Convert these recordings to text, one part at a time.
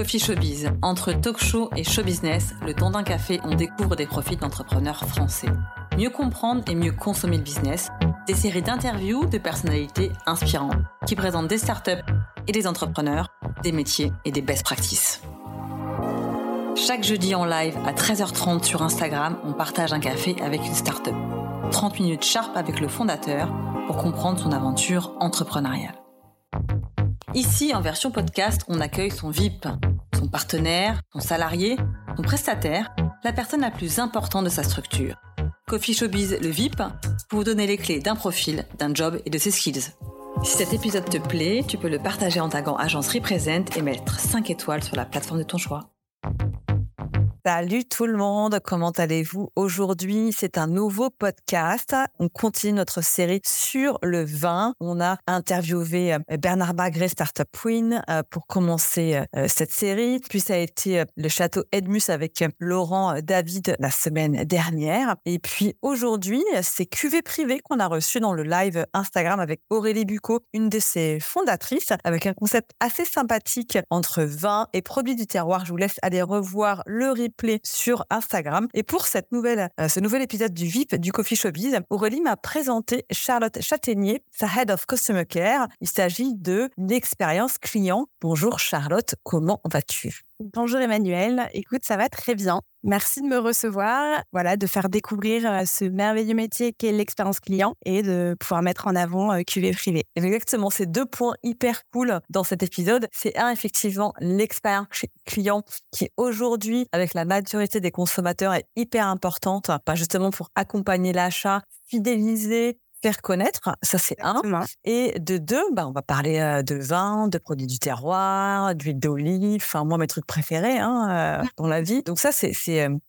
Coffee Showbiz. Entre talk show et show business, le temps d'un café, on découvre des profits d'entrepreneurs français. Mieux comprendre et mieux consommer le business, des séries d'interviews de personnalités inspirantes qui présentent des startups et des entrepreneurs, des métiers et des best practices. Chaque jeudi en live à 13h30 sur Instagram, on partage un café avec une startup. 30 minutes sharp avec le fondateur pour comprendre son aventure entrepreneuriale. Ici, en version podcast, on accueille son VIP, son partenaire, son salarié, son prestataire, la personne la plus importante de sa structure. Coffee Showbiz, le VIP, pour vous donner les clés d'un profil, d'un job et de ses skills. Si cet épisode te plaît, tu peux le partager en tagant Agence Represent et mettre 5 étoiles sur la plateforme de ton choix. Salut tout le monde, comment allez-vous Aujourd'hui, c'est un nouveau podcast. On continue notre série sur le vin. On a interviewé euh, Bernard Bagré, Startup Queen, euh, pour commencer euh, cette série. Puis ça a été le château Edmus avec Laurent David la semaine dernière. Et puis aujourd'hui, c'est QV Privé qu'on a reçu dans le live Instagram avec Aurélie Bucco, une de ses fondatrices, avec un concept assez sympathique entre vin et produits du terroir. Je vous laisse aller revoir le replay sur Instagram. Et pour cette nouvelle, euh, ce nouvel épisode du VIP du Coffee Showbiz, Aurélie m'a présenté Charlotte Châtaignier, sa Head of Customer Care. Il s'agit de l'expérience client. Bonjour Charlotte, comment vas-tu? Bonjour Emmanuel, écoute, ça va très bien. Merci de me recevoir, voilà, de faire découvrir euh, ce merveilleux métier qu'est l'expérience client et de pouvoir mettre en avant euh, QV privé. Exactement, c'est deux points hyper cool dans cet épisode. C'est un, effectivement, l'expérience client qui aujourd'hui, avec la maturité des consommateurs, est hyper importante, pas justement pour accompagner l'achat, fidéliser faire connaître, ça c'est un. Et de deux, bah, on va parler de vin, de produits du terroir, d'huile d'olive, enfin moi mes trucs préférés hein, euh, dans la vie. Donc ça c'est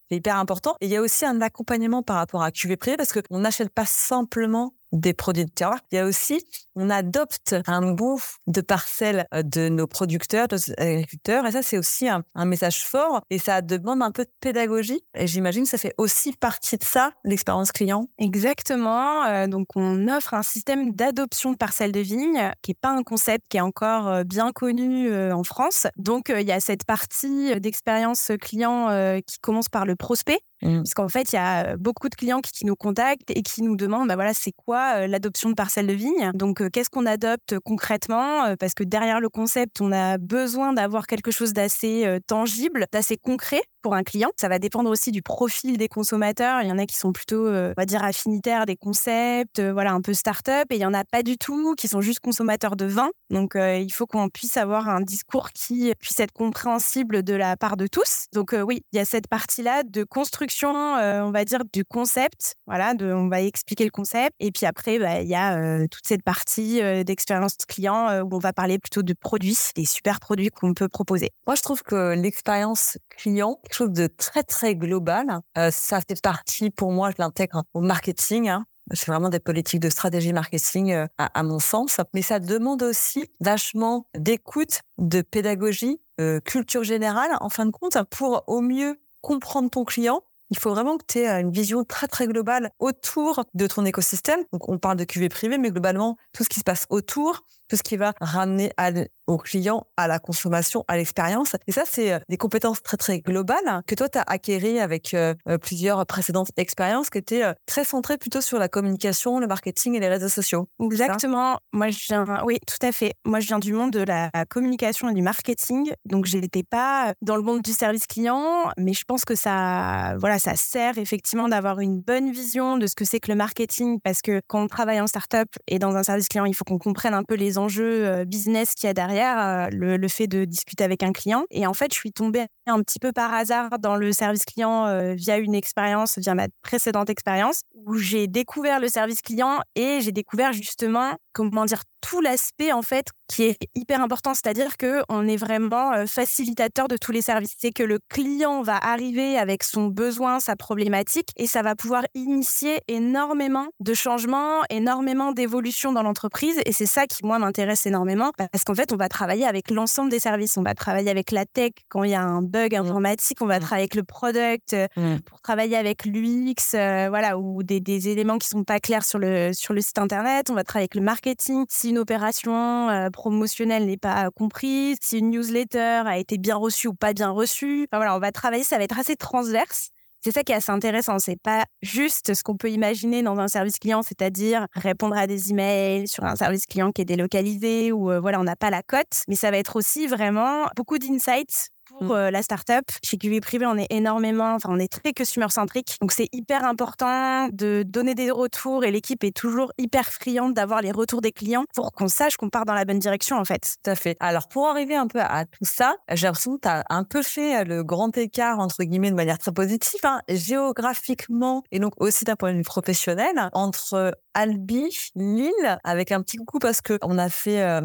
hyper important. Et il y a aussi un accompagnement par rapport à QV Privé parce qu'on n'achète pas simplement des produits de terroir. Il y a aussi, on adopte un bout de parcelles euh, de nos producteurs, de nos agriculteurs. Et ça, c'est aussi un, message fort. Et ça demande un peu de pédagogie. Et j'imagine que ça fait aussi partie de ça, l'expérience client. Exactement. Euh, donc, on offre un système d'adoption de parcelles de vigne qui n'est pas un concept qui est encore euh, bien connu en France. Donc, il y a cette partie d'expérience client qui commence par le prospect. Mmh. Parce qu'en fait, il y a beaucoup de clients qui, nous contactent et qui nous demandent, bah voilà, c'est quoi l'adoption de parcelles de vigne Donc, qu'est-ce qu'on adopte concrètement Parce que derrière le concept, on a besoin d'avoir quelque chose d'assez tangible, d'assez concret pour un client. Ça va dépendre aussi du profil des consommateurs. Il y en a qui sont plutôt, on va dire, affinitaires des concepts, voilà, un peu start-up, et il y en a pas du tout qui sont juste consommateurs de vin. Donc, il faut qu'on puisse avoir un discours qui puisse être compréhensible de la part de tous. Donc, oui, il y a cette partie-là de construction euh, on va dire, du concept. Voilà, on va expliquer le concept. Et puis après, bah, il y a euh, toute cette partie euh, d'expérience client où on va parler plutôt de produits, des super produits qu'on peut proposer. Moi, je trouve que l'expérience client, chose de très, très global. ça fait partie, pour moi, je l'intègre au marketing. Hein. C'est vraiment des politiques de stratégie marketing à, à, mon sens. Mais ça demande aussi vachement d'écoute, de pédagogie, culture générale, en fin de compte, pour au mieux comprendre ton client il faut vraiment que tu aies une vision très, très globale autour de ton écosystème. Donc, on parle de QV privé, mais globalement, tout ce qui se passe autour, tout ce qui va ramener à, au client, à la consommation, à l'expérience. Et ça, c'est euh, des compétences très, très globales que toi, tu as acquéries avec euh, euh, plusieurs précédentes expériences qui étaient très centrées plutôt sur la communication, le marketing et les réseaux sociaux. Exactement. Moi, je viens, oui, tout à fait. Moi, je viens du monde de la communication et du marketing. Donc, je n'étais pas dans le monde du service client, mais je pense que ça, voilà, ça sert effectivement d'avoir une bonne vision de ce que c'est que le marketing parce que quand on travaille en startup et dans un service client, il faut qu'on comprenne un peu les enjeux euh, business qu'il y a derrière, euh, le, fait de discuter avec un client. Et en fait, je suis tombée un petit peu par hasard dans le service client euh, via une expérience, via ma précédente expérience, où j'ai découvert le service client et j'ai découvert justement, comment dire, tout l'aspect en fait qui est hyper important, c'est-à-dire que on est vraiment euh, facilitateur de tous les services. C'est que le client va arriver avec son besoin, sa problématique, et ça va pouvoir initier énormément de changements, énormément d'évolutions dans l'entreprise. Et c'est ça qui moi m'intéresse énormément, parce qu'en fait on va travailler avec l'ensemble des services. On va travailler avec la tech quand il y a un bug mmh. informatique, on va mmh. travailler avec le product euh, mmh. pour travailler avec l'UX, euh, voilà, ou des, éléments qui sont pas clairs sur le sur le site internet. On va travailler avec le marketing. Si une opération promotionnelle n'est pas comprise, si une newsletter a été bien reçue ou pas bien reçue. Enfin, voilà, on va travailler, ça va être assez transverse. C'est ça qui est assez intéressant. C'est pas juste ce qu'on peut imaginer dans un service client, c'est-à-dire répondre à des emails sur un service client qui est délocalisé ou euh, voilà, on n'a pas la cote. Mais ça va être aussi vraiment beaucoup d'insights pour Mmh. euh, la startup. Chez QV Privé, on est énormément, enfin, on est très customer centrique. Donc, c'est hyper important de donner des retours et l'équipe est toujours hyper friande d'avoir les retours des clients pour qu'on sache qu'on part dans la bonne direction, en fait. Tout à fait. Alors, pour arriver un peu à tout ça, j'ai l'impression que tu as un peu fait le grand écart, entre guillemets, de manière très positive, hein, géographiquement et donc aussi d'un point de vue professionnel, entre Albi, Lille, avec un petit coucou parce qu'on a fait euh,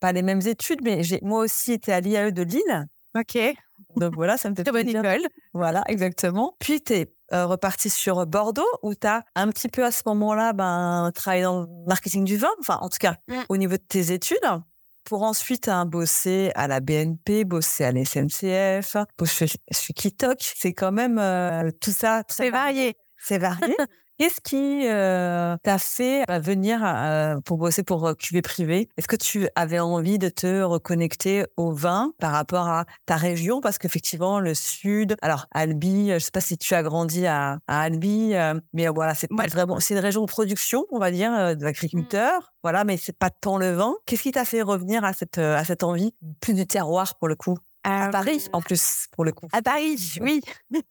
pas les mêmes études, mais j'ai moi aussi été à l'IAE de Lille. Ok. Donc voilà, ça me fait Très bonne école. Voilà, exactement. Puis tu es reparti sur Bordeaux où tu as un petit peu à ce moment-là ben, travaillé dans le marketing du vin, enfin en tout cas Mm. au niveau de tes études, pour ensuite hein, bosser à la BNP, bosser à la SNCF, bosser chez, Kitok. C'est quand même euh, tout ça. C'est varié. C'est varié. Qu'est-ce qui euh, t'a fait bah, venir euh, pour bosser pour euh, QV privé? Est-ce que tu avais envie de te reconnecter au vin par rapport à ta région? Parce qu'effectivement, le sud, alors Albi, euh, je sais pas si tu as grandi à, à Albi, euh, mais euh, voilà, c'est Ouais. vraiment, c'est une région de production, on va dire, euh, de l'agriculteur. Voilà, mais c'est pas tant le vin. Qu'est-ce qui t'a fait revenir à cette euh, à cette envie? Plus du terroir pour le coup À Paris, en plus, pour le coup. À Paris, oui.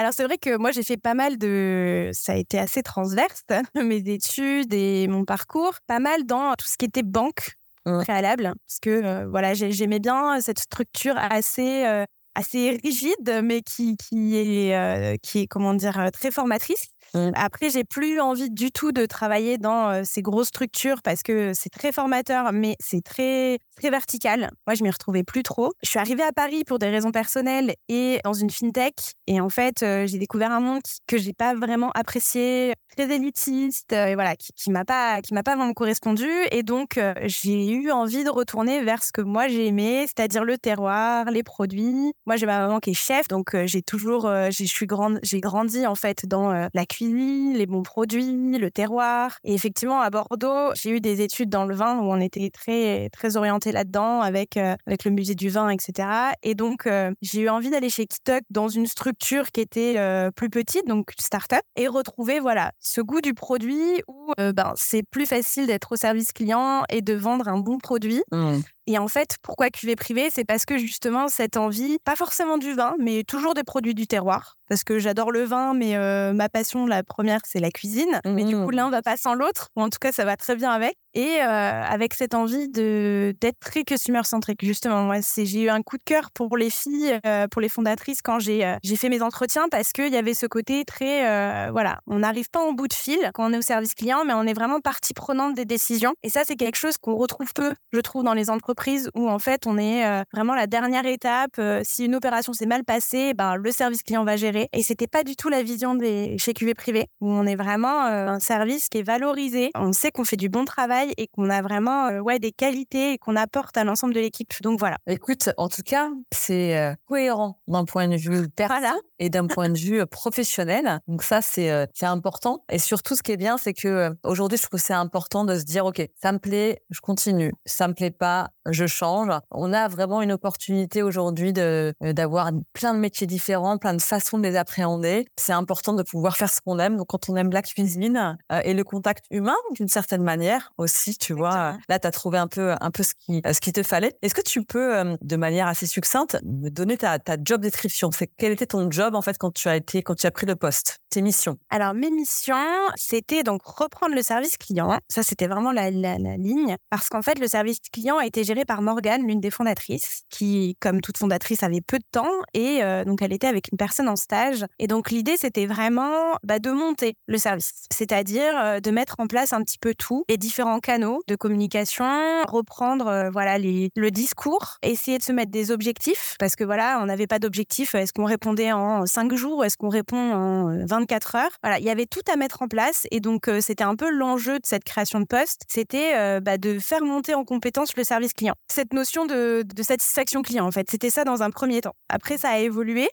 Alors c'est vrai que moi j'ai fait pas mal de, ça a été assez transverse, mes études et mon parcours, pas mal dans tout ce qui était banque Mm. préalable, parce que euh, voilà j'ai- j'aimais bien cette structure assez euh, assez rigide, mais qui qui est euh, qui est comment dire euh, très formatrice. Mm. Après j'ai plus envie du tout de travailler dans euh, ces grosses structures parce que c'est très formateur, mais c'est très très vertical. Moi je m'y retrouvais plus trop. Je suis arrivée à Paris pour des raisons personnelles et dans une fintech, et en fait euh, j'ai découvert un monde qui- que j'ai pas vraiment apprécié, très élitiste, et voilà, qui, qui m'a pas qui m'a pas vraiment correspondu. Et donc j'ai eu envie de retourner vers ce que moi j'ai aimé, c'est-à-dire le terroir, les produits. Moi j'ai ma maman qui est chef, donc euh, j'ai toujours euh, j'ai- je suis grande, j'ai grandi en fait dans euh, la cuisine, les bons produits, le terroir. Et effectivement à Bordeaux, j'ai eu des études dans le vin où on était très très orienté là-dedans avec avec le musée du vin, etc. Et donc j'ai eu envie d'aller chez Kitok dans une structure qui était plus petite, donc start-up, et retrouver voilà ce goût du produit où ben c'est plus facile d'être au service client et de vendre un bon produit. Mm. Et en fait, pourquoi cuvée privée C'est parce que justement, cette envie, pas forcément du vin, mais toujours des produits du terroir. Parce que j'adore le vin, mais euh, ma passion, la première, c'est la cuisine. Mais du coup, Mhm. l'un va pas sans l'autre, ou en tout cas, ça va très bien avec. Et euh, avec cette envie de d'être très customer centrique, justement, moi, j'ai eu un coup de cœur pour les filles, euh, pour les fondatrices quand j'ai euh, j'ai fait mes entretiens parce qu'il y avait ce côté très, voilà, on n'arrive pas en bout de fil quand on est au service client, mais on est vraiment partie prenante des décisions. Et ça, c'est quelque chose qu'on retrouve peu, je trouve, dans les entreprises où en fait, on est vraiment la dernière étape. Si une opération s'est mal passée, ben le service client va gérer. Et c'était pas du tout la vision des chez QV privé où on est vraiment un service qui est valorisé. On sait qu'on fait du bon travail et qu'on a vraiment euh, ouais des qualités et qu'on apporte à l'ensemble de l'équipe. Donc voilà. Écoute, en tout cas, c'est euh, cohérent d'un point de vue perso Voilà. et d'un point de vue professionnel. Donc ça, c'est euh, important. Et surtout, ce qui est bien, c'est que aujourd'hui, je trouve que c'est important de se dire, ok, ça me plaît, je continue. Ça me plaît pas, je change. On a vraiment une opportunité aujourd'hui de euh, d'avoir plein de métiers différents, plein de façons de les appréhender. C'est important de pouvoir faire ce qu'on aime. Donc quand on aime la cuisine euh, et le contact humain, d'une certaine manière aussi, tu vois, là, tu as trouvé un peu un peu ce qui euh, ce qui te fallait. Est-ce que tu peux, euh, de manière assez succincte, me donner ta, ta job description? C'est quel était ton job en fait quand tu as été quand tu as pris le poste, tes missions? Alors, mes missions, c'était donc reprendre le service client. Ça, c'était vraiment la, la- la ligne. Parce qu'en fait, le service client a été géré par Morgane, l'une des fondatrices, qui, comme toute fondatrice, avait peu de temps. Et euh, donc, elle était avec une personne en stage. Et donc, l'idée, c'était vraiment bah, de monter le service. C'est-à-dire euh, de mettre en place un petit peu tout, les différents canaux de communication, reprendre euh, voilà le discours, essayer de se mettre des objectifs. Parce que voilà, on n'avait pas d'objectif. Est-ce qu'on répondait en 5 jours Est-ce qu'on répond en euh, 24 heures? Voilà, il y avait tout à mettre en place. Et donc, c'était un peu l'enjeu de cette création de poste. C'était bah, de faire monter en compétence le service client. Cette notion de, de satisfaction client, en fait, c'était ça dans un premier temps. Après, ça a évolué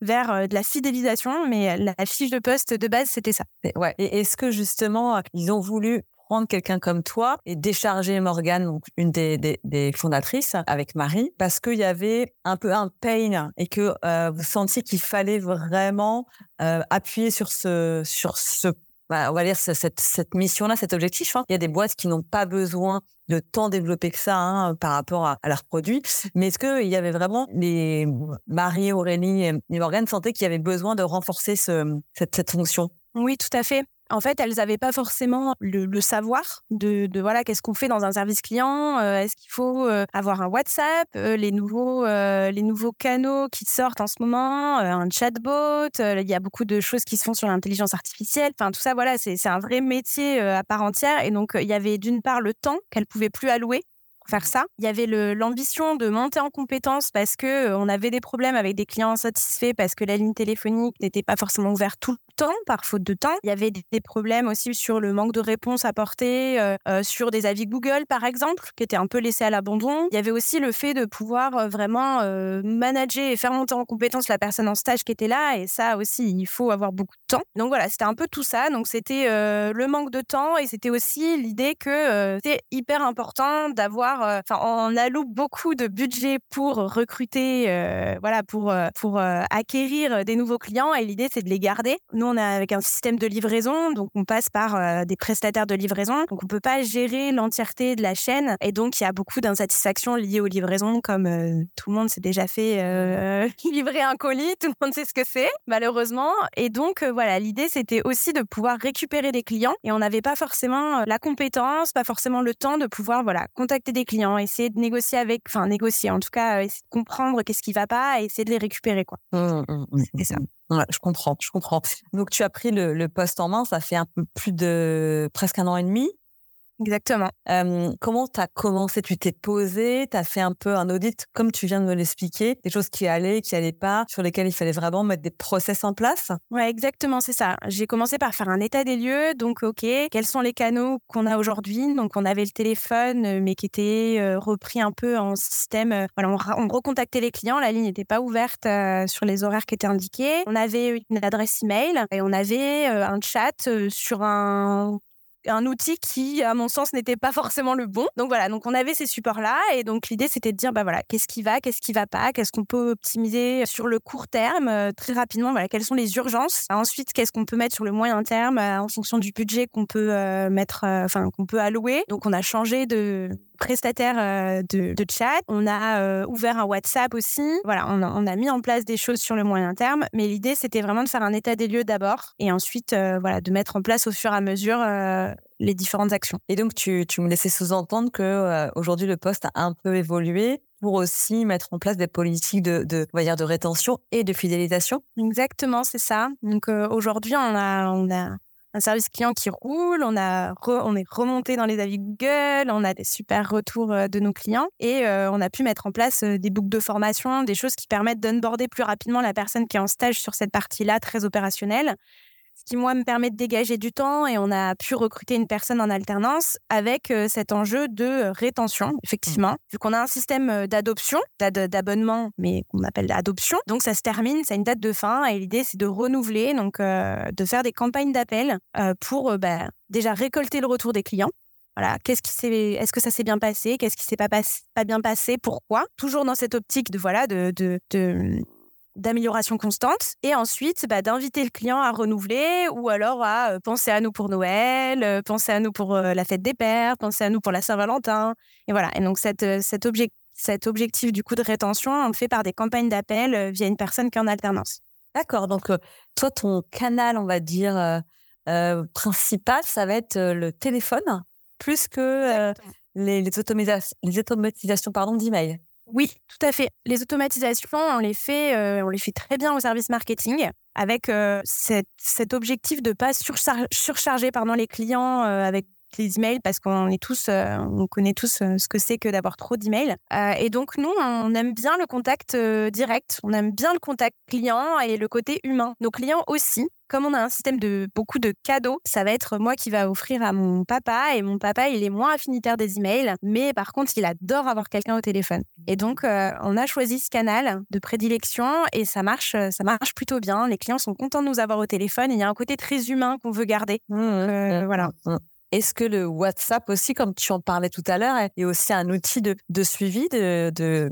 vers euh, de la fidélisation, mais la fiche de poste de base, c'était ça. Et- Ouais. Et est-ce que justement, ils ont voulu prendre quelqu'un comme toi et décharger Morgane, donc une des, des, fondatrices, avec Marie, parce qu'il y avait un peu un pain et que euh, vous sentiez qu'il fallait vraiment euh, appuyer sur ce, sur ce bah, on va dire cette, cette mission-là, cet objectif. Hein. Il y a des boîtes qui n'ont pas besoin de tant développer que ça hein, par rapport à, leurs produits. Mais est-ce qu'il y avait vraiment les Marie, Aurélie et Morgane qu'il y avait besoin de renforcer ce, cette, cette fonction? Oui, tout à fait en fait, elles n'avaient pas forcément le, savoir de, voilà qu'est-ce qu'on fait dans un service client. Euh, est-ce qu'il faut euh, avoir un WhatsApp, euh, les nouveaux canaux qui sortent en ce moment, un chatbot. Il y a beaucoup de choses qui se font sur l'intelligence artificielle. Enfin, tout ça, voilà, c'est un vrai métier à part entière. Et donc, il y avait d'une part le temps qu'elles pouvaient plus allouer faire ça. Il y avait l'ambition de monter en compétences parce que on avait des problèmes avec des clients insatisfaits parce que la ligne téléphonique n'était pas forcément ouverte tout le par faute de temps. Il y avait des problèmes aussi sur le manque de réponses apportées euh, sur des avis Google par exemple qui étaient un peu laissés à l'abandon. Il y avait aussi le fait de pouvoir vraiment manager et faire monter en compétence la personne en stage qui était là et ça aussi il faut avoir beaucoup de temps. Donc voilà, c'était un peu tout ça. Donc c'était le manque de temps et c'était aussi l'idée que c'était hyper important d'avoir euh, enfin, on alloue beaucoup de budget pour recruter, euh, voilà, pour euh, pour acquérir des nouveaux clients. Et l'idée, c'est de les garder. On est avec un système de livraison, donc on passe par des prestataires de livraison. Donc, on peut pas gérer l'entièreté de la chaîne. Et donc, il y a beaucoup d'insatisfaction liées aux livraisons, comme tout le monde s'est déjà fait livrer un colis. Tout le monde sait ce que c'est, malheureusement. Et donc, voilà, l'idée, c'était aussi de pouvoir récupérer des clients. Et on n'avait pas forcément la compétence, pas forcément le temps de pouvoir, voilà, contacter des clients, essayer de négocier avec, enfin négocier, en tout cas, euh, essayer de comprendre qu'est-ce qui va pas et essayer de les récupérer, quoi. Mmh, mmh, mmh, c'est ça. Je comprends, je comprends. Donc tu as pris le, le poste en main, ça fait un peu plus de presque un an et demi. Exactement. comment tu as commencé? Tu t'es posé, tu as fait un peu un audit, comme tu viens de me l'expliquer, des choses qui allaient, qui allaient pas, sur lesquelles il fallait vraiment mettre des process en place? Ouais, exactement, c'est ça. J'ai commencé par faire un état des lieux. Donc, OK, quels sont les canaux qu'on a aujourd'hui? Donc, on avait le téléphone, mais qui était repris un peu en système. voilà, on, recontactait les clients, la ligne n'était pas ouverte sur les horaires qui étaient indiqués. On avait une adresse email et on avait un chat sur un un outil qui, à mon sens, n'était pas forcément le bon. Donc voilà, donc on avait ces supports-là et donc l'idée c'était de dire bah voilà, qu'est-ce qui va, qu'est-ce qui va pas, qu'est-ce qu'on peut optimiser sur le court terme euh, très rapidement. Voilà, quelles sont les urgences. Ensuite, qu'est-ce qu'on peut mettre sur le moyen terme euh, en fonction du budget qu'on peut euh, mettre, enfin qu'on peut allouer. Donc on a changé de prestataire euh, de, chat. On a euh, ouvert un WhatsApp aussi. Voilà, on a, mis en place des choses sur le moyen terme. Mais l'idée, c'était vraiment de faire un état des lieux d'abord et ensuite, euh, voilà, de mettre en place au fur et à mesure les différentes actions. Et donc, tu, me laissais sous-entendre que aujourd'hui le poste a un peu évolué pour aussi mettre en place des politiques de, de, dire de rétention et de fidélisation. Exactement, c'est ça. Donc aujourd'hui, on a, on a un service client qui roule, on, a on est remonté dans les avis Google, on a des super retours euh, de nos clients et euh, on a pu mettre en place euh, des boucles de formation, des choses qui permettent d'unborder plus rapidement la personne qui est en stage sur cette partie-là très opérationnelle ce qui, moi, me permet de dégager du temps et on a pu recruter une personne en alternance avec euh, cet enjeu de rétention, effectivement. Mmh. Vu qu'on a un système euh, d'adoption, d'abonnement, mais qu'on appelle adoption, donc ça se termine, ça a une date de fin et l'idée, c'est de renouveler, donc euh, de faire des campagnes d'appel pour bah, déjà récolter le retour des clients. Voilà, qu'est-ce qui s'est, est-ce que ça s'est bien passé, qu'est-ce qui s'est pas, pas bien passé, pourquoi? Toujours dans cette optique de voilà de, de, de d'amélioration constante et ensuite bah, d'inviter le client à renouveler ou alors à euh, penser à nous pour Noël, euh, penser à nous pour euh, la fête des pères, penser à nous pour la Saint-Valentin. Et voilà. Et donc cette, cet, cet objectif du coup de rétention, on le fait par des campagnes d'appel via une personne qui est en alternance. D'accord. Donc toi, ton canal, on va dire, principal, ça va être le téléphone plus que les, les, les automatisations pardon, d'email. Oui, tout à fait. Les automatisations, on les fait, euh, on les fait très bien au service marketing avec euh, cet, objectif de ne pas surcharger pardon, les clients euh, avec les emails parce qu'on est tous, on connaît tous ce que c'est que d'avoir trop d'emails. et donc nous, on aime bien le contact direct, on aime bien le contact client et le côté humain. Nos clients aussi comme on a un système de beaucoup de cadeaux, ça va être moi qui va offrir à mon papa et mon papa, il est moins affinitaire des emails, mais par contre, il adore avoir quelqu'un au téléphone. Et donc, euh, on a choisi ce canal de prédilection et ça marche, euh, ça marche plutôt bien. Les clients sont contents de nous avoir au téléphone. il y a un côté très humain qu'on veut garder. Mmh, mmh, euh, mmh, voilà. Est-ce que le WhatsApp aussi, comme tu en parlais tout à l'heure, est aussi un outil de, suivi, de, de,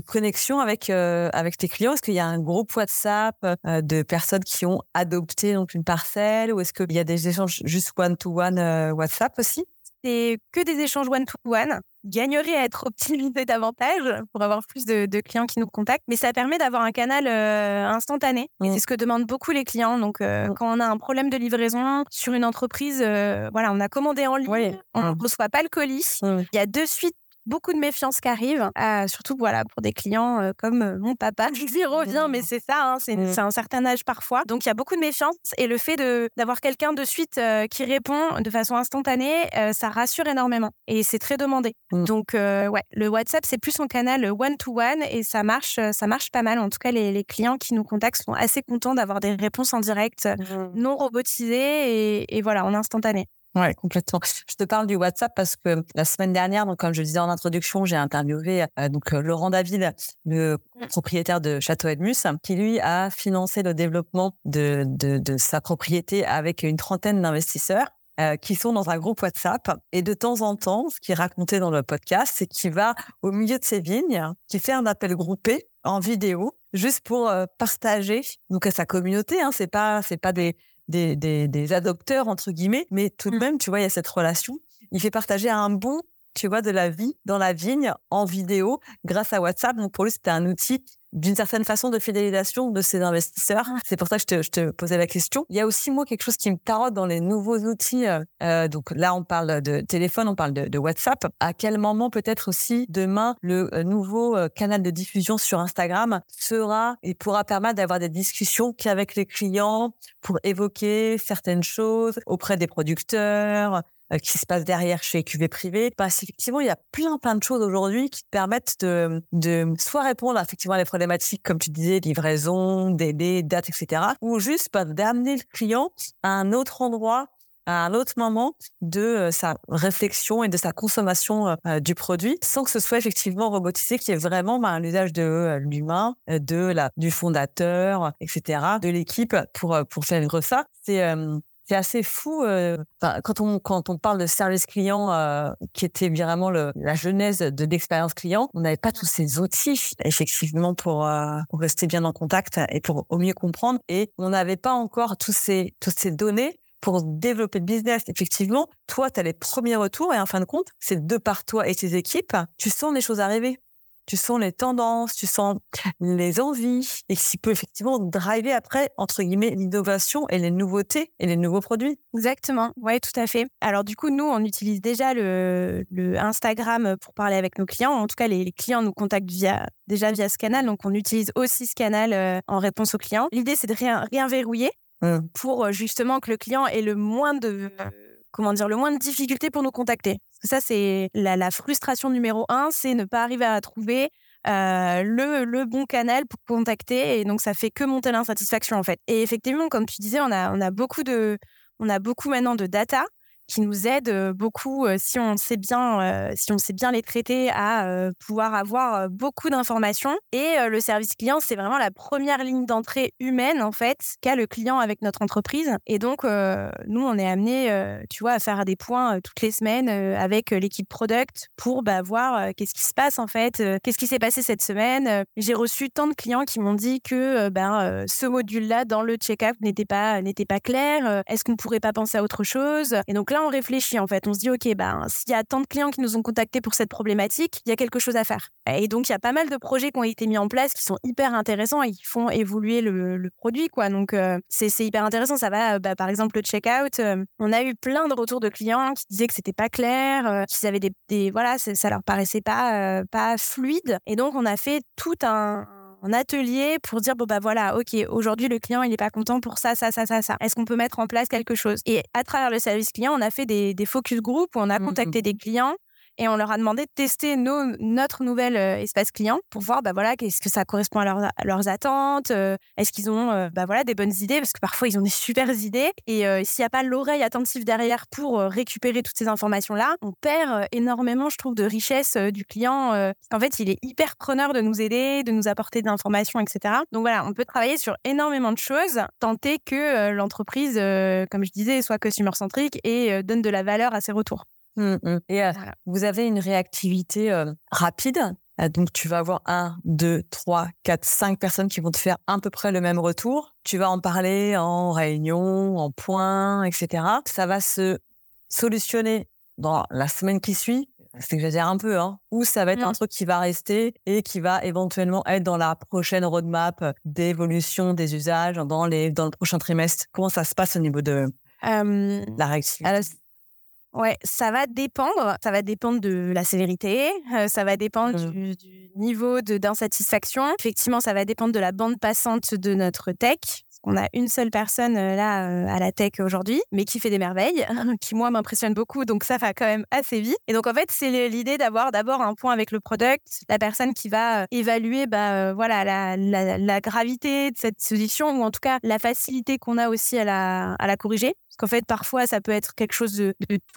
connexion avec, euh, avec tes clients? Est-ce qu'il y a un groupe WhatsApp euh, de personnes qui ont adopté donc une parcelle ou est-ce qu'il y a des échanges juste one-to-one euh, WhatsApp aussi? C'est que des échanges one-to-one gagnerait à être optimisé davantage pour avoir plus de, clients qui nous contactent, mais ça permet d'avoir un canal euh, instantané. Et c'est mmh. ce que demandent beaucoup les clients. Donc, mmh. quand on a un problème de livraison sur une entreprise, voilà, on a commandé en ligne, on ne mmh. reçoit pas le colis. Il y a de suite beaucoup de méfiance qui arrive, euh, surtout voilà pour des clients euh, comme euh, mon papa qui revient, mais c'est ça, hein, c'est un certain âge parfois. Donc il y a beaucoup de méfiance et le fait d'avoir quelqu'un de suite qui répond de façon instantanée, ça rassure énormément et c'est très demandé. Mmh. Donc ouais, le WhatsApp c'est plus un canal one to one et ça marche, ça marche pas mal. En tout cas, les, clients qui nous contactent sont assez contents d'avoir des réponses en direct, mmh. non robotisées et, et voilà en instantané. Ouais, complètement. Je te parle du WhatsApp parce que la semaine dernière, donc comme je disais en introduction, j'ai interviewé euh, donc euh, Laurent David, le mmh. propriétaire de Château Edmus, qui lui a financé le développement de, de, de sa propriété avec une trentaine d'investisseurs. Euh, qui sont dans un groupe WhatsApp. Et de temps en temps, ce qu'il racontait dans le podcast, c'est qu'il va au milieu de ses vignes, qui fait un appel groupé en vidéo, juste pour partager donc à sa communauté. Hein, c'est pas c'est pas des des, des, adopteurs, entre guillemets, mais tout de mmh. même, tu vois, il y a cette relation. Il fait partager un bout, tu vois, de la vie dans la vigne en vidéo grâce à WhatsApp. Donc, pour lui, c'était un outil d'une certaine façon de fidélisation de ses investisseurs. Ah. C'est pour ça que je te, je te, posais la question. Il y a aussi, moi, quelque chose qui me tarote dans les nouveaux outils. Euh, euh donc là, on parle de téléphone, on parle de, de WhatsApp. À quel moment peut-être aussi demain, le euh, nouveau canal de diffusion sur Instagram sera et pourra permettre d'avoir des discussions qu'avec les clients pour évoquer certaines choses auprès des producteurs, qui se passe derrière chez QV privé. Parce qu'effectivement, il y a plein, plein de choses aujourd'hui qui te permettent de, de soit répondre effectivement à des problématiques, comme tu disais, livraison, délai, date, etc. Ou juste bah, d'amener le client à un autre endroit à un autre moment de euh, sa réflexion et de sa consommation euh, du produit sans que ce soit effectivement robotisé, qui est vraiment bah, l'usage de l'humain, de la, du fondateur, etc., de l'équipe pour, pour faire ça. C'est c'est assez fou euh, quand on quand on parle de service client euh, qui était vraiment le, la genèse de l'expérience client on n'avait pas tous ces outils effectivement pour euh, pour rester bien en contact et pour au mieux comprendre et on n'avait pas encore tous ces toutes ces données pour développer le business. Effectivement, toi, tu as les premiers retours et en fin de compte, c'est de par toi et tes équipes, tu sens les choses arriver tu sens les tendances, tu sens les envies et qui peut effectivement driver après, entre guillemets, l'innovation et les nouveautés et les nouveaux produits. Exactement, oui, tout à fait. Alors du coup, nous, on utilise déjà le, Instagram pour parler avec nos clients. En tout cas, les, clients nous contactent via, déjà via ce canal, donc on utilise aussi ce canal euh, en réponse aux clients. L'idée, c'est de rien, rien verrouiller mmh. pour euh, justement que le client ait le moins de comment dire, le moins de difficultés pour nous contacter. Ça, c'est la, frustration numéro un, c'est ne pas arriver à trouver euh, le, le, bon canal pour contacter. Et donc, ça fait que monter l'insatisfaction, en fait. Et effectivement, comme tu disais, on a, on a, beaucoup, de, on a beaucoup maintenant de data qui nous aident beaucoup si on sait bien si on sait bien les traiter à pouvoir avoir beaucoup d'informations. Et le service client c'est vraiment la première ligne d'entrée humaine en fait qu'a le client avec notre entreprise. Et donc nous on est amené tu vois à faire des points toutes les semaines avec l'équipe product pour bah, voir qu'est-ce qui se passe en fait qu'est-ce qui s'est passé cette semaine j'ai reçu tant de clients qui m'ont dit que ben ce module là dans le check-up n'était pas n'était pas clair est-ce qu'on pourrait pas penser à autre chose? Et donc là, on réfléchit en fait. On se dit, OK, ben, s'il y a tant de clients qui nous ont contactés pour cette problématique, il y a quelque chose à faire. Et donc, il y a pas mal de projets qui ont été mis en place qui sont hyper intéressants et qui font évoluer le, produit. quoi. Donc, euh, c'est hyper intéressant. Ça va, bah, par exemple, le checkout. Euh, on a eu plein de retours de clients qui disaient que c'était pas clair, euh, qu'ils avaient des, des, Voilà, ça leur paraissait pas, pas fluide. Et donc, on a fait tout un en atelier pour dire bon bah voilà ok aujourd'hui le client il n'est pas content pour ça ça ça ça ça est-ce qu'on peut mettre en place quelque chose? Et à travers le service client on a fait des, focus group où on a mmh, contacté mmh. des clients et on leur a demandé de tester notre nouvel espace client pour voir bah voilà qu'est-ce que ça correspond à, leurs, attentes, est-ce qu'ils ont bah voilà des bonnes idées parce que parfois ils ont des super idées et s'il n'y a pas l'oreille attentive derrière pour récupérer toutes ces informations là, on perd énormément je trouve de richesse du client. en fait, il est hyper preneur de nous aider, de nous apporter des informations, etc. Donc voilà, on peut travailler sur énormément de choses, tenter que l'entreprise, comme je disais, soit customer centrique et donne de la valeur à ses retours. Mmh, mmh. Et vous avez une réactivité rapide. Donc, tu vas avoir un, deux, trois, quatre, cinq personnes qui vont te faire à peu près le même retour. Tu vas en parler en réunion, en point, etc. Ça va se solutionner dans la semaine qui suit. C'est que j'exagère un peu, hein. Ou ça va être un truc qui va rester et qui va éventuellement être dans la prochaine roadmap d'évolution des usages dans les dans le prochain trimestre. Comment ça se passe au niveau de la réactivité? Ouais, ça va dépendre. Ça va dépendre de la sévérité. Euh, ça va dépendre mmh. du, du, niveau d'insatisfaction. Effectivement, ça va dépendre de la bande passante de notre tech. On a une seule personne euh, là euh, à la tech aujourd'hui, mais qui fait des merveilles, qui moi m'impressionne beaucoup. Donc ça va quand même assez vite. Et donc en fait, c'est l'idée d'avoir d'abord un point avec le product, la personne qui va évaluer, bah voilà, la, la, la, gravité de cette solution ou en tout cas la facilité qu'on a aussi à la, à la corriger. Parce qu'en fait, parfois, ça peut être quelque chose de,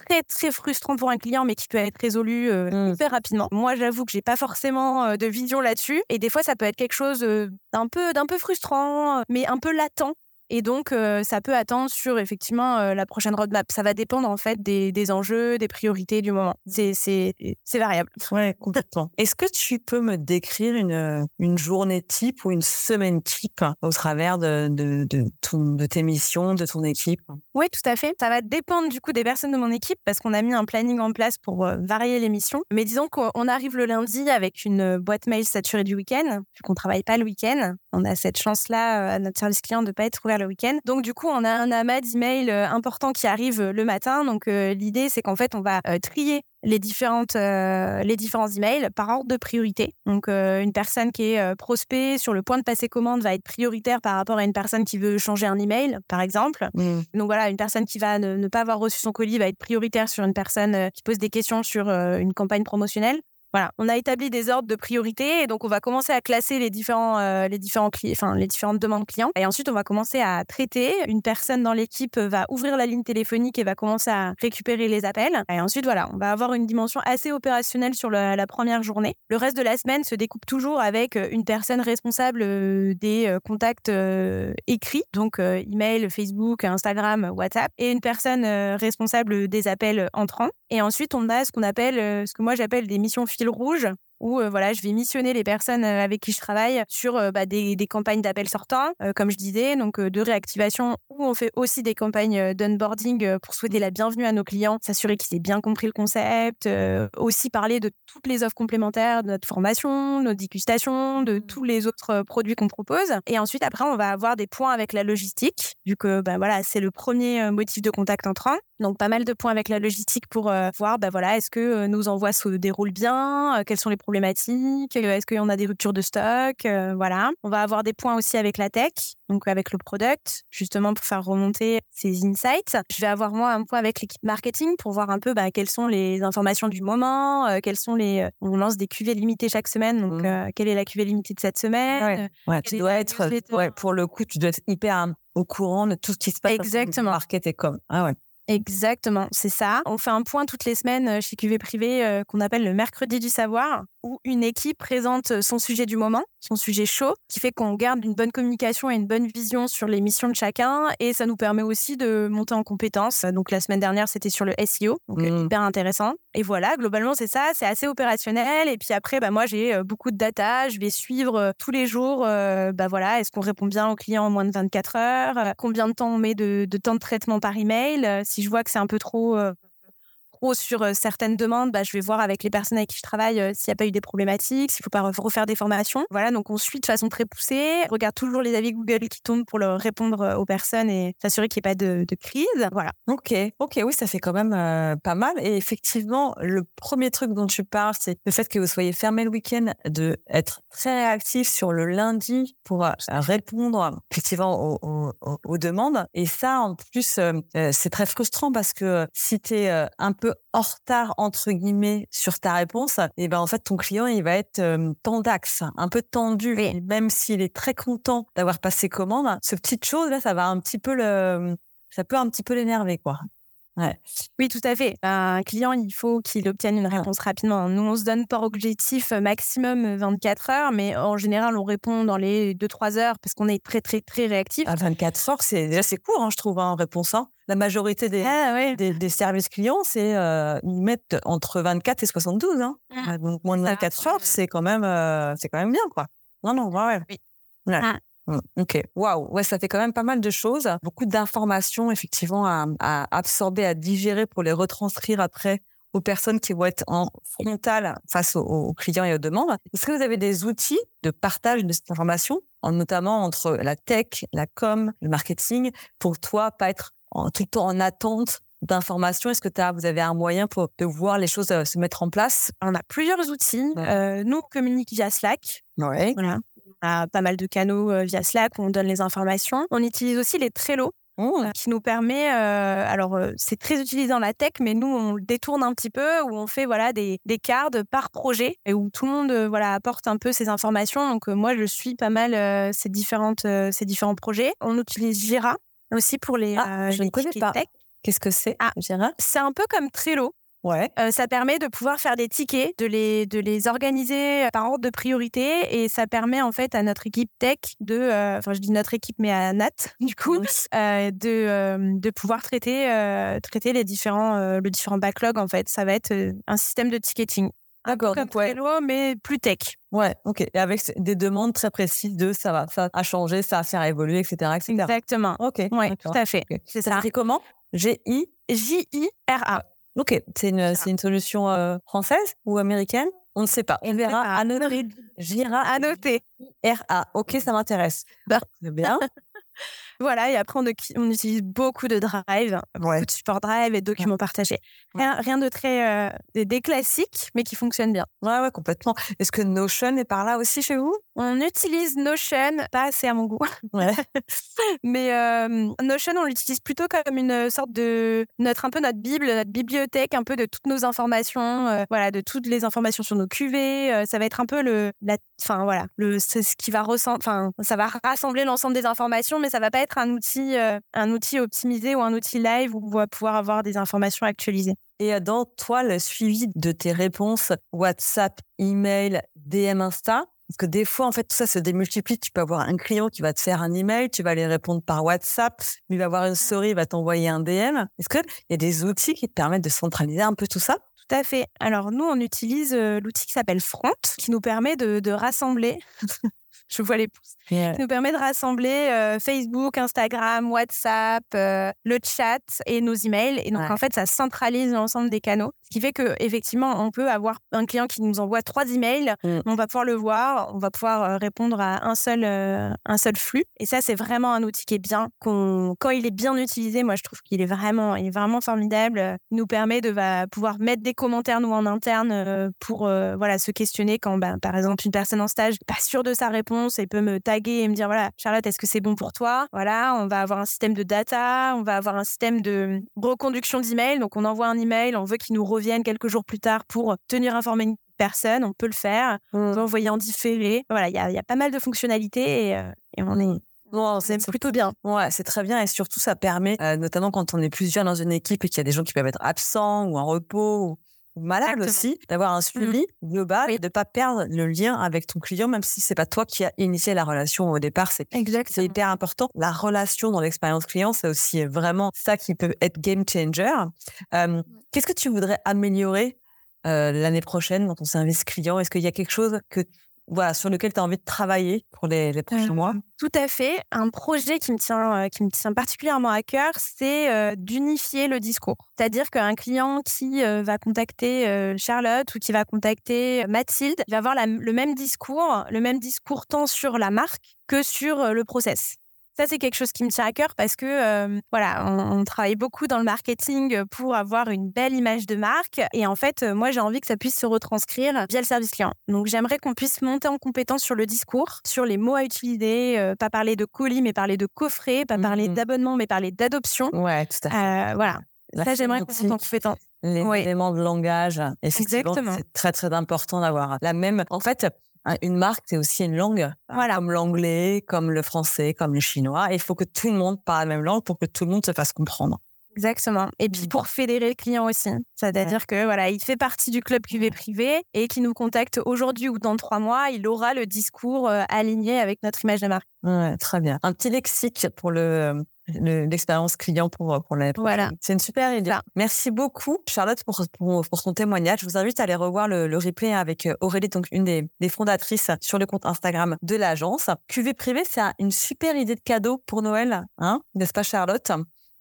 très, très frustrant pour un client, mais qui peut être résolu euh, mmh. hyper rapidement. Moi, j'avoue que j'ai pas forcément euh, de vision là-dessus. Et des fois, ça peut être quelque chose euh, d'un peu, d'un peu frustrant, mais un peu latent et donc, ça peut attendre sur effectivement la prochaine roadmap. Ça va dépendre en fait des, des enjeux, des priorités du moment. C'est, c'est, c'est variable. Ouais, complètement. Est-ce que tu peux me décrire une, une journée type ou une semaine type au travers de, de, de, de tes missions, de ton équipe? Oui, tout à fait. Ça va dépendre du coup des personnes de mon équipe parce qu'on a mis un planning en place pour varier les missions. Mais disons qu'on arrive le lundi avec une boîte mail saturée du week-end, vu qu'on travaille pas le week-end. On a cette chance-là à notre service client de pas être ouvert le week-end. Donc du coup, on a un amas d'emails euh, importants qui arrivent euh, le matin. Donc euh, l'idée, c'est qu'en fait, on va trier les différentes les différents emails par ordre de priorité. Donc une personne qui est prospect sur le point de passer commande va être prioritaire par rapport à une personne qui veut changer un email, par exemple. Mmh. Donc voilà, une personne qui va ne, pas avoir reçu son colis va être prioritaire sur une personne qui pose des questions sur une campagne promotionnelle. Voilà, on a établi des ordres de priorité et donc on va commencer à classer les différents, euh, les différents enfin les différentes demandes clients et ensuite on va commencer à traiter. Une personne dans l'équipe va ouvrir la ligne téléphonique et va commencer à récupérer les appels. Et ensuite voilà, on va avoir une dimension assez opérationnelle sur la, première journée. Le reste de la semaine se découpe toujours avec euh, une personne responsable euh, des contacts écrits, donc email, Facebook, Instagram, WhatsApp, et une personne responsable des appels entrants. Et ensuite on a ce qu'on appelle, ce que moi j'appelle des missions fil rouge où euh, voilà, je vais missionner les personnes euh, avec qui je travaille sur euh, bah, des, des, campagnes d'appels sortants, comme je disais, donc de réactivation, où on fait aussi des campagnes d'onboarding pour souhaiter la bienvenue à nos clients, s'assurer qu'ils aient bien compris le concept, aussi parler de toutes les offres complémentaires de notre formation, nos dégustations, de mmh. tous les autres produits qu'on propose. Et ensuite, après, on va avoir des points avec la logistique, vu que bah, voilà, c'est le premier motif de contact entrant. Donc, pas mal de points avec la logistique pour voir, bah, voilà, est-ce que nos envois se déroulent bien, quels sont les problématiques euh, Est-ce en a des ruptures de stock euh, Voilà. On va avoir des points aussi avec la tech, donc avec le product, justement pour faire remonter ces insights. Je vais avoir moi un point avec l'équipe marketing pour voir un peu bah, quelles sont les informations du moment, euh, quelles sont les. On lance des cuvées limitées chaque semaine, donc mmh. quelle est la cuvée limitée de cette semaine ouais. tu dois être, ouais, pour le coup, tu dois être hyper au courant de tout ce qui se passe. Exactement. Market et com. Ah ouais. Exactement, c'est ça. On fait un point toutes les semaines euh, chez QV Privé euh, qu'on appelle le mercredi du savoir, où une équipe présente son sujet du moment, son sujet chaud, qui fait qu'on garde une bonne communication et une bonne vision sur les missions de chacun. Et ça nous permet aussi de monter en compétences. Donc la semaine dernière, c'était sur le SEO, donc euh, mmh. hyper intéressant. Et voilà, globalement, c'est ça, c'est assez opérationnel. Et puis après, bah, moi, j'ai beaucoup de data, je vais suivre tous les jours, bah voilà, est-ce qu'on répond bien aux clients en moins de 24 heures, combien de temps on met de, de temps de traitement par email, si je vois que c'est un peu trop euh, sur certaines demandes, bah, je vais voir avec les personnes avec qui je travaille s'il n'y a pas eu des problématiques, s'il ne faut pas refaire des formations. Voilà, donc on suit de façon très poussée. Regarde toujours les avis Google qui tombent pour leur répondre aux personnes et s'assurer qu'il n'y ait pas de, crise. Voilà. Ok, ok, oui, ça fait quand même pas mal. Et effectivement, le premier truc dont tu parles, c'est le fait que vous soyez fermé le week-end, de être très réactif sur le lundi pour répondre effectivement aux, demandes. Et ça, en plus, c'est très frustrant parce que si tu es un peu peu en retard entre guillemets sur ta réponse, et ben en fait ton client il va être euh, tendax, un peu tendu, et même s'il est très content d'avoir passé commande, ce petite chose là, ça va un petit peu le, ça peut un petit peu l'énerver quoi. Oui, tout à fait. Un client, il faut qu'il obtienne une réponse rapidement. Nous, on se donne par objectif euh, maximum 24 euh, heures, mais en général, on répond dans les 2-3 heures parce qu'on est très, très, très réactif. À 24 heures, c'est déjà c'est court, hein, je trouve, hein, en réponse. Hein. La majorité des, ah, des, services clients, c'est euh, ils mettent entre 24 et 72. Hein. Mmh. Donc moins de 24 heures, c'est quand même c'est quand même bien, quoi. Non, non, ouais. Oui. Ah. Mmh, ok, waouh, ouais, ça fait quand même pas mal de choses, beaucoup d'informations effectivement à, absorber, à digérer pour les retranscrire après aux personnes qui vont être en frontal face aux, clients et aux demandes. Est-ce que vous avez des outils de partage de cette information, notamment entre la tech, la com, le marketing, pour toi pas être tout le temps en attente d'informations? Est-ce que as, vous avez un moyen pour de voir les choses euh, se mettre en place? On a plusieurs outils. Euh, nous, on communique via Slack. Ouais. Voilà a pas mal de canaux euh, via Slack où on donne les informations. On utilise aussi les Trello. Oh. Euh, qui nous permet, euh, alors c'est très utilisé dans la tech, mais nous on le détourne un petit peu, où on fait voilà des, des cards par projet et où tout le monde voilà apporte un peu ses informations. Donc moi je suis pas mal ces différentes ces différents projets. On utilise Jira aussi pour les. Ah, je ne connais pas. Qu'est-ce que c'est ah, Jira? C'est un peu comme Trello. Ouais. Euh, ça permet de pouvoir faire des tickets, de les, de les organiser par ordre de priorité et ça permet en fait à notre équipe tech de, euh, enfin je dis notre équipe mais à Nat du coup, euh, de, de pouvoir traiter, traiter les différents, le différent backlog en fait. Ça va être un système de ticketing. D'accord. Comme Trello, mais plus tech. Ouais, ok. Et avec des demandes très précises de ça va, ça a changé, ça va faire évoluer, etc. etc. Exactement. Ok. Ouais, tout à fait. C'est ça. écrit comment? G-I J-I-R-A. Ok, c'est une, c'est une solution euh, française ou américaine? On ne sait pas. On verra à noter. Jira à noter. R-A. Ok, ça m'intéresse. Bah. C'est bien. Voilà, et après, on, utilise beaucoup de Drive, beaucoup de support Drive et documents partagés. Rien, de très. Euh, des, classiques, mais qui fonctionnent bien. Ouais, ouais, complètement. Est-ce que Notion est par là aussi chez vous? On utilise Notion, pas assez à mon goût. Ouais. mais euh, Notion, on l'utilise plutôt comme une sorte de. Notre, un peu notre Bible, notre bibliothèque, un peu de toutes nos informations, euh, voilà, de toutes les informations sur nos QV. ça va être un peu le. Enfin, voilà, le, ce qui va Enfin, ça va rassembler l'ensemble des informations, mais ça va pas être un outil, euh, un outil optimisé ou un outil live où on va pouvoir avoir des informations actualisées. Et euh, dans toi, le suivi de tes réponses WhatsApp, email, DM, Insta, parce que des fois, en fait, tout ça se démultiplie. Tu peux avoir un client qui va te faire un email, tu vas aller répondre par WhatsApp, il va avoir une story, il va t'envoyer un DM. Est-ce qu'il y a des outils qui te permettent de centraliser un peu tout ça? Tout à fait. Alors nous, on utilise euh, l'outil qui s'appelle Front, qui nous permet de, de rassembler je vois les pouces. Qui nous permet de rassembler euh, Facebook, Instagram, WhatsApp, euh, le chat et nos emails. Et donc, en fait, ça centralise l'ensemble des canaux. Ce qui fait que effectivement, on peut avoir un client qui nous envoie trois emails, mmh. on va pouvoir le voir, on va pouvoir euh, répondre à un seul, un seul flux. Et ça, c'est vraiment un outil qui est bien. quand il est bien utilisé, moi, je trouve qu'il est vraiment, il est vraiment formidable. Il nous permet de pouvoir mettre des commentaires, nous, en interne, pour voilà, se questionner quand, bah, par exemple, une personne en stage n'est pas sûre de sa réponse et peut me taguer et me dire voilà, Charlotte, est-ce que c'est bon pour toi? Voilà, on va avoir un système de data, on va avoir un système de reconduction d'email. Donc, on envoie un email, on veut qu'il nous revienne quelques jours plus tard pour tenir informé une personne, on peut le faire. On peut mmh. envoyer en différé. Voilà, il y a, pas mal de fonctionnalités et, euh, on est. Bon, c'est plutôt bien. Ouais, c'est très bien et surtout ça permet, euh, notamment quand on est plusieurs dans une équipe et qu'il y a des gens qui peuvent être absents ou en repos malade aussi, d'avoir un mmh suivi global et de pas perdre le lien avec ton client, même si c'est pas toi qui as initié la relation au départ. C'est hyper important. La relation dans l'expérience client, c'est aussi vraiment ça qui peut être game changer. Qu'est-ce que tu voudrais améliorer l'année prochaine dans ton service client? Est-ce qu'il y a quelque chose que voilà, sur lequel tu as envie de travailler pour les, les prochains mois? Tout à fait. Un projet qui me tient, euh, qui me tient particulièrement à cœur, c'est euh, d'unifier le discours. C'est-à-dire qu'un client qui euh, va contacter Charlotte ou qui va contacter Mathilde, il va avoir le même discours, le même discours tant sur la marque que sur le process. Ça, c'est quelque chose qui me tient à cœur parce que, euh, voilà, on, travaille beaucoup dans le marketing pour avoir une belle image de marque. Et en fait, euh, moi, j'ai envie que ça puisse se retranscrire via le service client. Donc, j'aimerais qu'on puisse monter en compétence sur le discours, sur les mots à utiliser, euh, pas parler de colis, mais parler de coffret, pas parler mmh d'abonnement, mais parler d'adoption. Ouais, tout à fait. voilà. ça, j'aimerais qu'on monte en compétence. les Oui. éléments de langage. Effectivement, Exactement. c'est très très important d'avoir la même. En fait, une marque c'est aussi une langue, Voilà. comme l'anglais, comme le français, comme le chinois. Et il faut que tout le monde parle la même langue pour que tout le monde se fasse comprendre. Exactement. Et puis pour fédérer le client aussi. C'est-à-dire que voilà, il fait partie du club QV privé et qui nous contacte aujourd'hui ou dans trois mois, il aura le discours euh, aligné avec notre image de marque. Ouais, très bien. Un petit lexique pour le le- l'expérience client pour pour la Voilà. C'est une super idée. Merci beaucoup Charlotte pour pour, pour ton témoignage. Je vous invite à aller revoir le, le replay avec euh, Aurélie, donc une des, des fondatrices sur le compte Instagram de l'agence. QV privé, c'est un- une super idée de cadeau pour Noël, hein, n'est-ce pas Charlotte?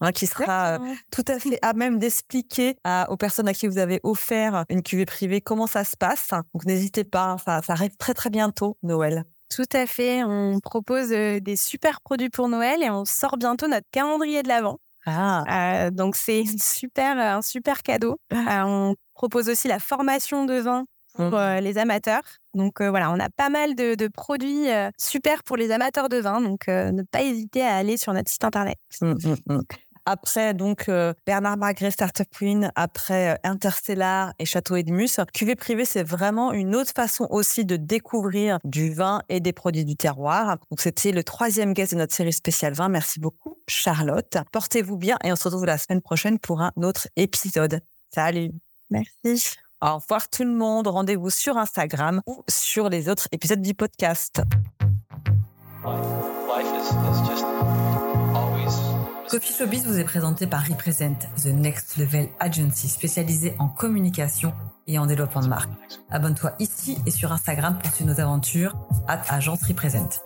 Hein, qui sera euh, tout à fait à même d'expliquer aux personnes à qui vous avez offert une QV privée comment ça se passe. Donc n'hésitez pas, hein, ça, ça arrive très très bientôt Noël. Tout à fait. On propose euh, des super produits pour Noël et on sort bientôt notre calendrier de l'Avent. Ah, Euh, donc c'est super, un super cadeau. Euh, on propose aussi la formation de vin pour euh, les amateurs. Donc euh, voilà, on a pas mal de, de produits euh, super pour les amateurs de vin. Donc euh, ne pas hésiter à aller sur notre site internet. Mm, mm, mm. Après donc euh, Bernard Magret Startup Queen, après euh, Interstellar et Château Edmus, QV privé c'est vraiment une autre façon aussi de découvrir du vin et des produits du terroir. Donc c'était le troisième guest de notre série spéciale vin. Merci beaucoup Charlotte. Portez-vous bien et on se retrouve la semaine prochaine pour un autre épisode. Salut. Merci. Au revoir tout le monde. Rendez-vous sur Instagram ou sur les autres épisodes du podcast. Life is, is just Coffee Showbiz vous est présenté par Represent, The Next Level Agency spécialisée en communication et en développement de marque. Abonne-toi ici et sur Instagram pour suivre nos aventures. At Agence Represent.